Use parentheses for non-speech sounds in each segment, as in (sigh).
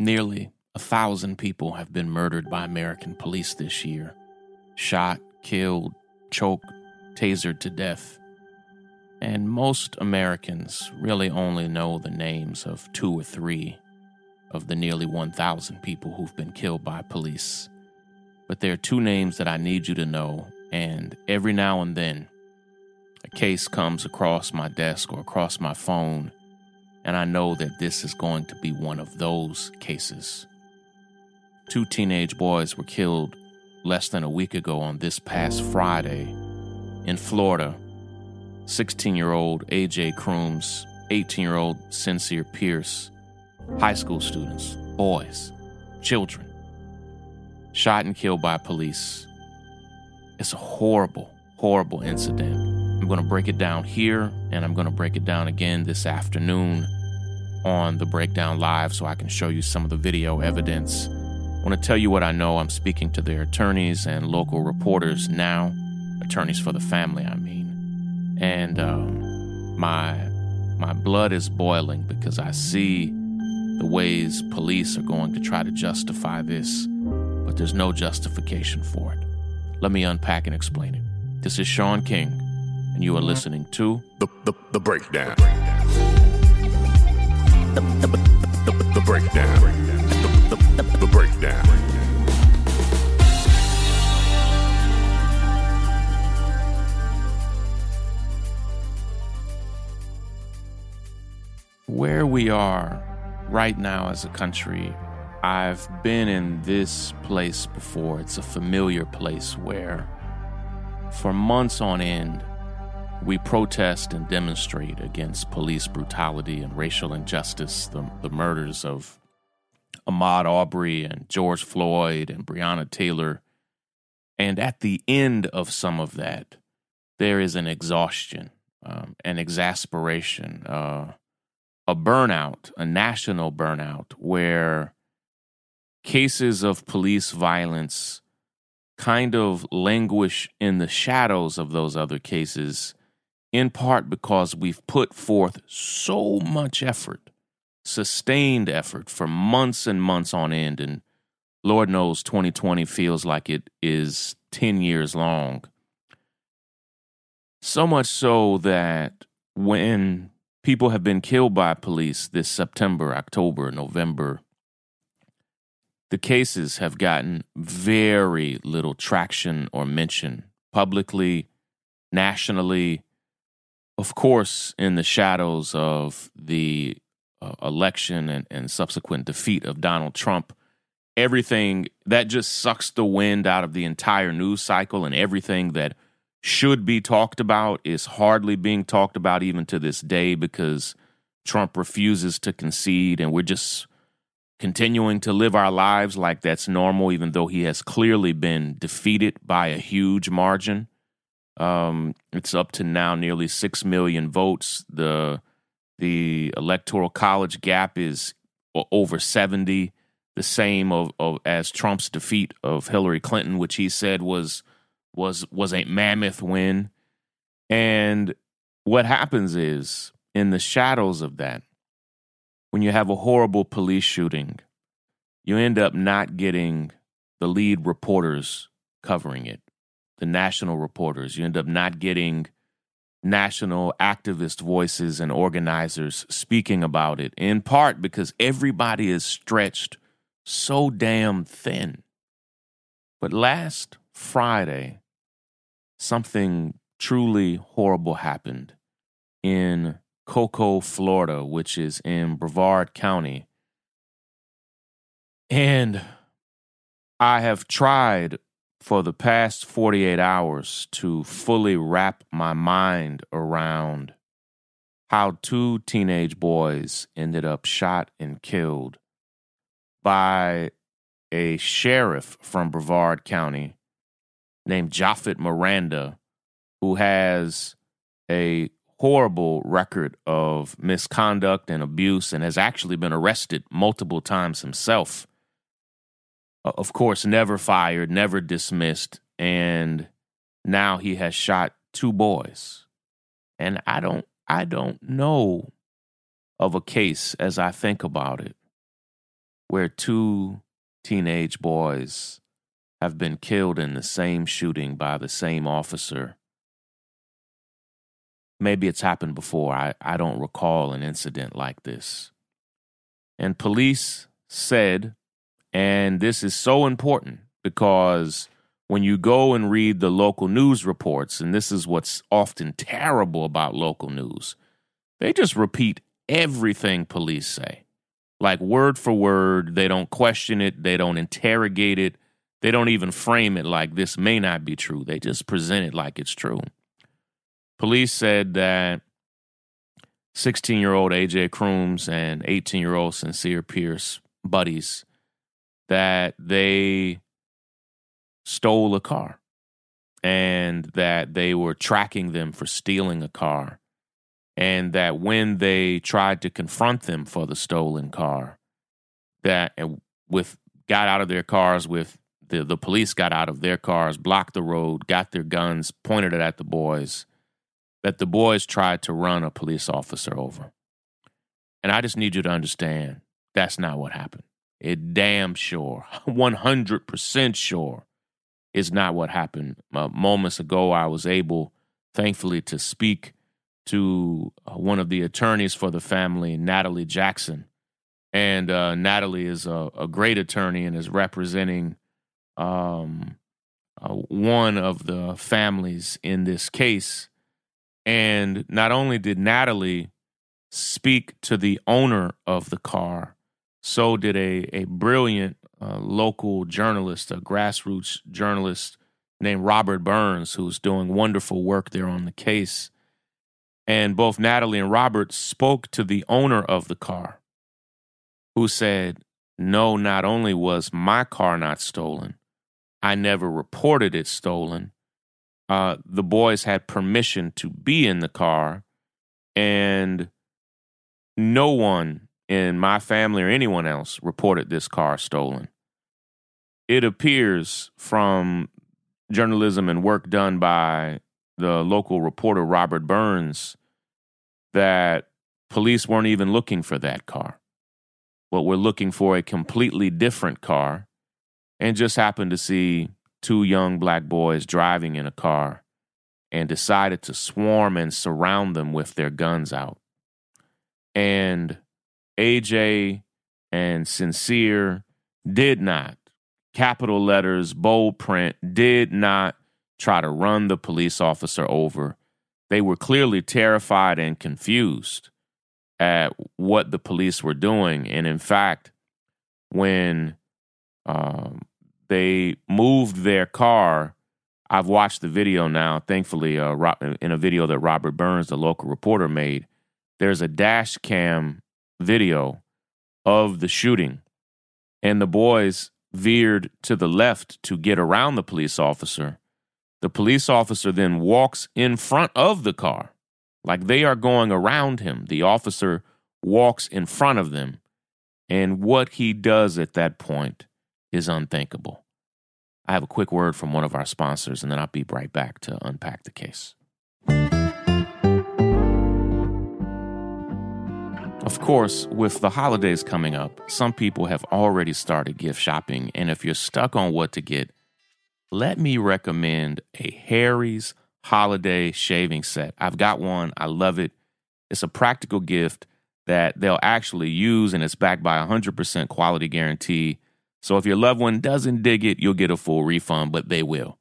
Nearly a thousand people have been murdered by American police this year shot, killed, choked, tasered to death. And most Americans really only know the names of two or three of the nearly 1,000 people who've been killed by police. But there are two names that I need you to know, and every now and then, a case comes across my desk or across my phone, and I know that this is going to be one of those cases. Two teenage boys were killed less than a week ago on this past Friday in Florida. 16 year old AJ Crooms, 18 year old Sincere Pierce, high school students, boys, children, shot and killed by police. It's a horrible, horrible incident. I'm going to break it down here, and I'm going to break it down again this afternoon on the Breakdown Live so I can show you some of the video evidence. I want to tell you what I know. I'm speaking to their attorneys and local reporters now, attorneys for the family, I mean. And um, my my blood is boiling because I see the ways police are going to try to justify this, but there's no justification for it. Let me unpack and explain it. This is Shaun King, and you are mm-hmm. listening to The, the, the breakdown. The, the, the, the breakdown. The, the, the, the breakdown. where we are right now as a country. I've been in this place before. It's a familiar place where, for months on end, we protest and demonstrate against police brutality and racial injustice, the, the murders of Ahmaud Arbery and George Floyd and Breonna Taylor. And at the end of some of that, there is an exhaustion, um, an exasperation, uh, a burnout, a national burnout, where cases of police violence kind of languish in the shadows of those other cases, in part because we've put forth so much effort, sustained effort for months and months on end. And Lord knows 2020 feels like it is 10 years long. So much so that when people have been killed by police this September, October, November, the cases have gotten very little traction or mention publicly, nationally, of course, in the shadows of the uh, election and, and subsequent defeat of Donald Trump. Everything that just sucks the wind out of the entire news cycle and everything that should be talked about is hardly being talked about even to this day because Trump refuses to concede and we're just continuing to live our lives like that's normal, even though he has clearly been defeated by a huge margin. Um, it's up to now nearly six million votes. The the electoral college gap is over seventy, the same of, of as Trump's defeat of Hillary Clinton, which he said was was was a mammoth win. And what happens is in the shadows of that, when you have a horrible police shooting, you end up not getting the lead reporters covering it, the national reporters. You end up not getting national activist voices and organizers speaking about it, in part because everybody is stretched so damn thin. But last Friday, something truly horrible happened in Cocoa, Florida, which is in Brevard County. And I have tried for the past 48 hours to fully wrap my mind around how two teenage boys ended up shot and killed by a sheriff from Brevard County named Japhet Miranda, who has a horrible record of misconduct and abuse and has actually been arrested multiple times himself. Of course, never fired, never dismissed, and now he has shot two boys. And I don't I don't know of a case as I think about it where two teenage boys have been killed in the same shooting by the same officer. Maybe it's happened before. I, I don't recall an incident like this. And police said, and this is so important because when you go and read the local news reports, and this is what's often terrible about local news, they just repeat everything police say. Like word for word, they don't question it, they don't interrogate it, they don't even frame it like this may not be true. They just present it like it's true. Police said that 16 year old AJ Crooms and 18 year old Sincere Pierce buddies that they stole a car and that they were tracking them for stealing a car and that when they tried to confront them for the stolen car that uh, with got out of their cars with the, the police got out of their cars blocked the road got their guns pointed it at the boys that the boys tried to run a police officer over. And i just need you to understand that's not what happened it damn sure (laughs) 100% sure is not what happened uh, moments ago i was able thankfully to speak to uh, one of the attorneys for the family, Natalie Jackson. And uh, Natalie is a, a, great attorney and is representing um, uh, one of the families in this case. And not only did Natalie speak to the owner of the car, so did a, a brilliant uh, local journalist, a grassroots journalist named Robert Burns, who's doing wonderful work there on the case. And both Natalie and Robert spoke to the owner of the car, who said, No, not only was my car not stolen, I never reported it stolen. Uh, the boys had permission to be in the car, and no one in my family or anyone else reported this car stolen. It appears from journalism and work done by the local reporter Robert Burns that police weren't even looking for that car, but were looking for a completely different car and just happened to see two young black boys driving in a car and decided to swarm and surround them with their guns out. And AJ and Sincere did not, capital letters, bold print, did not try to run the police officer over they were clearly terrified and confused at what the police were doing. And in fact, when um, they moved their car, I've watched the video now, thankfully, uh, in a video that Robert Burns, the local reporter, made. There's a dash cam video of the shooting, and the boys veered to the left to get around the police officer the police officer then walks in front of the car, like they are going around him. The officer walks in front of them. And what he does at that point is unthinkable. I have a quick word from one of our sponsors, and then I'll be right back to unpack the case. Of course, with the holidays coming up, some people have already started gift shopping, and if you're stuck on what to get, let me recommend a Harry's holiday shaving set. I've got one, I love it. It's a practical gift that they'll actually use, and it's backed by a 100% quality guarantee. So if your loved one doesn't dig it, you'll get a full refund, but they will.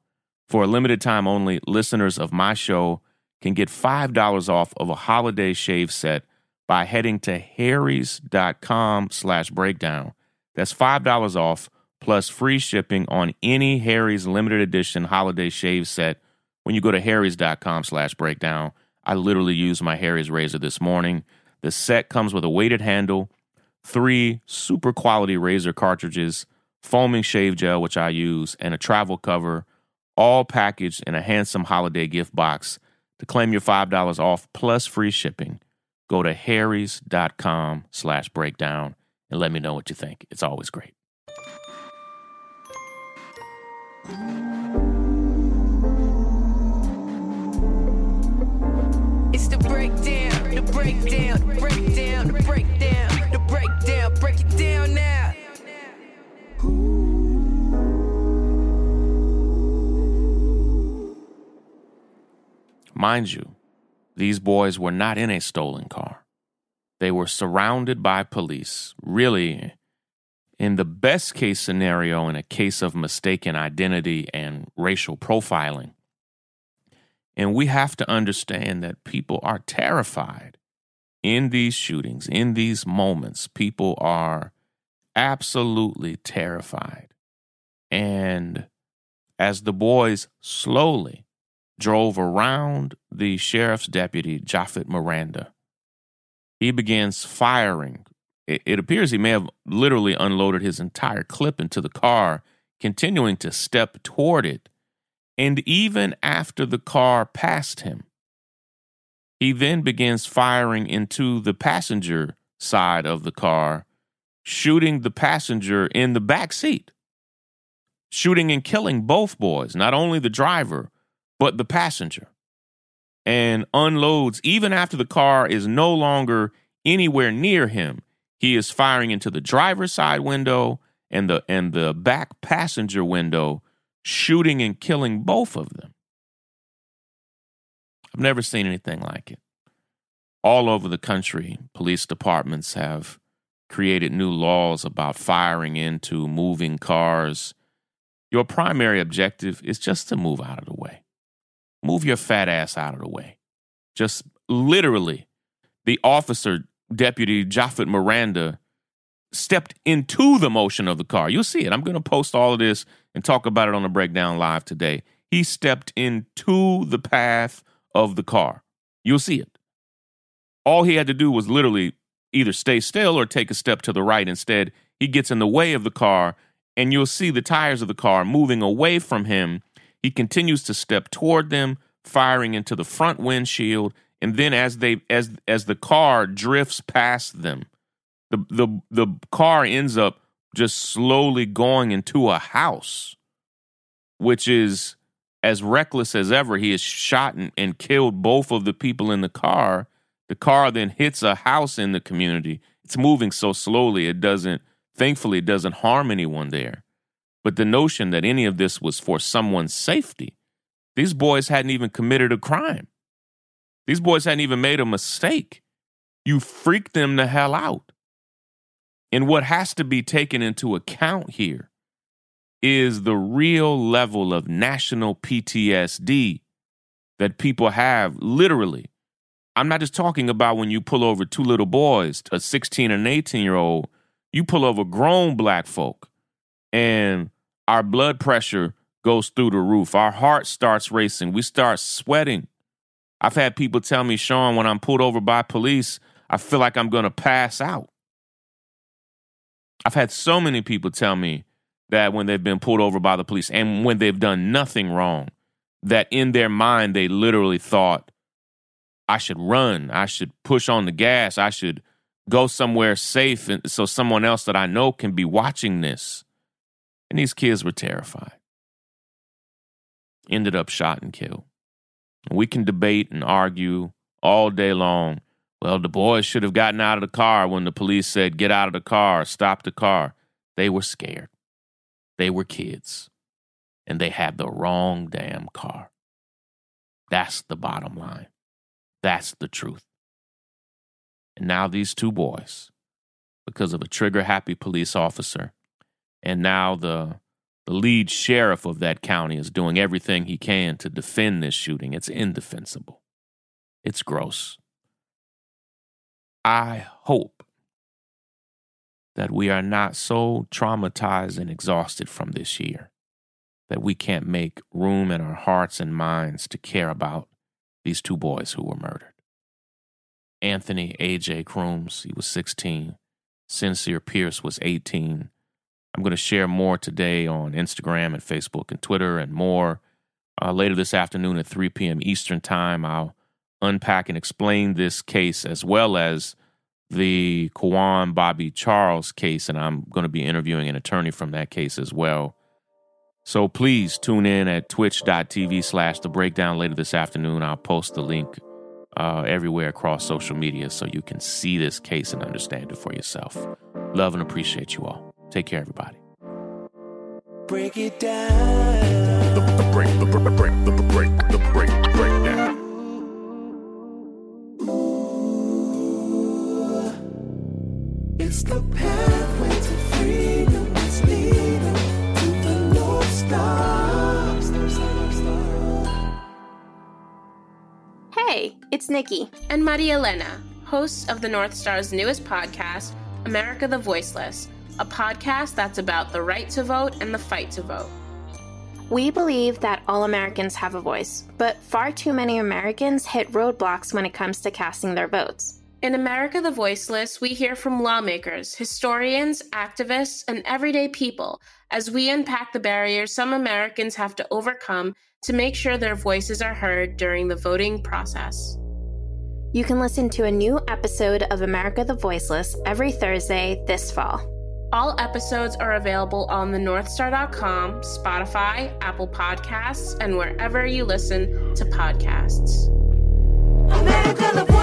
For a limited time only, listeners of my show can get $5 off of a holiday shave set by heading to harrys.com slash breakdown. That's $5 off plus free shipping on any Harry's limited edition holiday shave set when you go to harrys.com slash breakdown. I literally used my Harry's razor this morning. The set comes with a weighted handle, three super quality razor cartridges, foaming shave gel, which I use, and a travel cover, all packaged in a handsome holiday gift box. To claim your $5 off plus free shipping, go to harrys.com slash breakdown and let me know what you think. It's always great. It's the breakdown, the breakdown, the breakdown, the breakdown, the breakdown, break it down now. Mind you, these boys were not in a stolen car. They were surrounded by police, really, in the best case scenario, in a case of mistaken identity and racial profiling. And we have to understand that people are terrified in these shootings, in these moments. People are absolutely terrified. And as the boys slowly drove around the sheriff's deputy, Japhet Miranda, he begins firing. It, it appears he may have literally unloaded his entire clip into the car, continuing to step toward it. And even after the car passed him, he then begins firing into the passenger side of the car, shooting the passenger in the back seat, shooting and killing both boys, not only the driver, but the passenger, and unloads even after the car is no longer anywhere near him. He is firing into the driver's side window and the and the back passenger window, shooting and killing both of them. I've never seen anything like it. All over the country, police departments have created new laws about firing into moving cars. Your primary objective is just to move out of the way. Move your fat ass out of the way. Just literally, the officer, Deputy Japhet Miranda, stepped into the motion of the car. You'll see it. I'm going to post all of this and talk about it on the breakdown live today. He stepped into the path of the car. You'll see it. All he had to do was literally either stay still or take a step to the right. Instead, he gets in the way of the car, and you'll see the tires of the car moving away from him. He continues to step toward them, firing into the front windshield, and then as they as as the car drifts past them, the the the car ends up just slowly going into a house, which is as reckless as ever. He has shot and, and killed both of the people in the car. The car then hits a house in the community. It's moving so slowly, it doesn't, thankfully, it doesn't harm anyone there. But the notion that any of this was for someone's safety, these boys hadn't even committed a crime. These boys hadn't even made a mistake. You freaked them the hell out. And what has to be taken into account here is the real level of national PTSD that people have literally. I'm not just talking about when you pull over two little boys, a 16 and an 18 year old, you pull over grown black folk, and our blood pressure goes through the roof. Our heart starts racing. We start sweating. I've had people tell me, Shaun, when I'm pulled over by police, I feel like I'm going to pass out. I've had so many people tell me that when they've been pulled over by the police and when they've done nothing wrong, that in their mind they literally thought, I should run, I should push on the gas, I should go somewhere safe so someone else that I know can be watching this. And these kids were terrified. Ended up shot and killed. We can debate and argue all day long. Well, the boys should have gotten out of the car when the police said, get out of the car, stop the car. They were scared. They were kids. And they had the wrong damn car. That's the bottom line. That's the truth. And now these two boys, because of a trigger happy police officer, and now the the lead sheriff of that county is doing everything he can to defend this shooting. It's indefensible. It's gross. I hope that we are not so traumatized and exhausted from this year that we can't make room in our hearts and minds to care about these two boys who were murdered. Anthony A.J. Crooms, he was 16. Sincere Pierce was 18. I'm going to share more today on Instagram and Facebook and Twitter and more. Uh, later this afternoon at 3 p.m. Eastern Time, I'll unpack and explain this case as well as the Quawan Bobby Charles case, and I'm going to be interviewing an attorney from that case as well. So please tune in at twitch.tv slash the breakdown later this afternoon. I'll post the link uh, everywhere across social media so you can see this case and understand it for yourself. Love and appreciate you all. Take care, everybody. Break it down. Break, break, break, break, break, break down. It's the pathway to freedom leading to the North Star. Hey, it's Nikki and Maria Elena, hosts of the North Star's newest podcast, America the Voiceless a podcast that's about the right to vote and the fight to vote. We believe that all Americans have a voice, but far too many Americans hit roadblocks when it comes to casting their votes. In America the Voiceless, we hear from lawmakers, historians, activists, and everyday people as we unpack the barriers some Americans have to overcome to make sure their voices are heard during the voting process. You can listen to a new episode of America the Voiceless every Thursday this fall. All episodes are available on the Northstar.com, Spotify, Apple Podcasts, and wherever you listen to podcasts. America,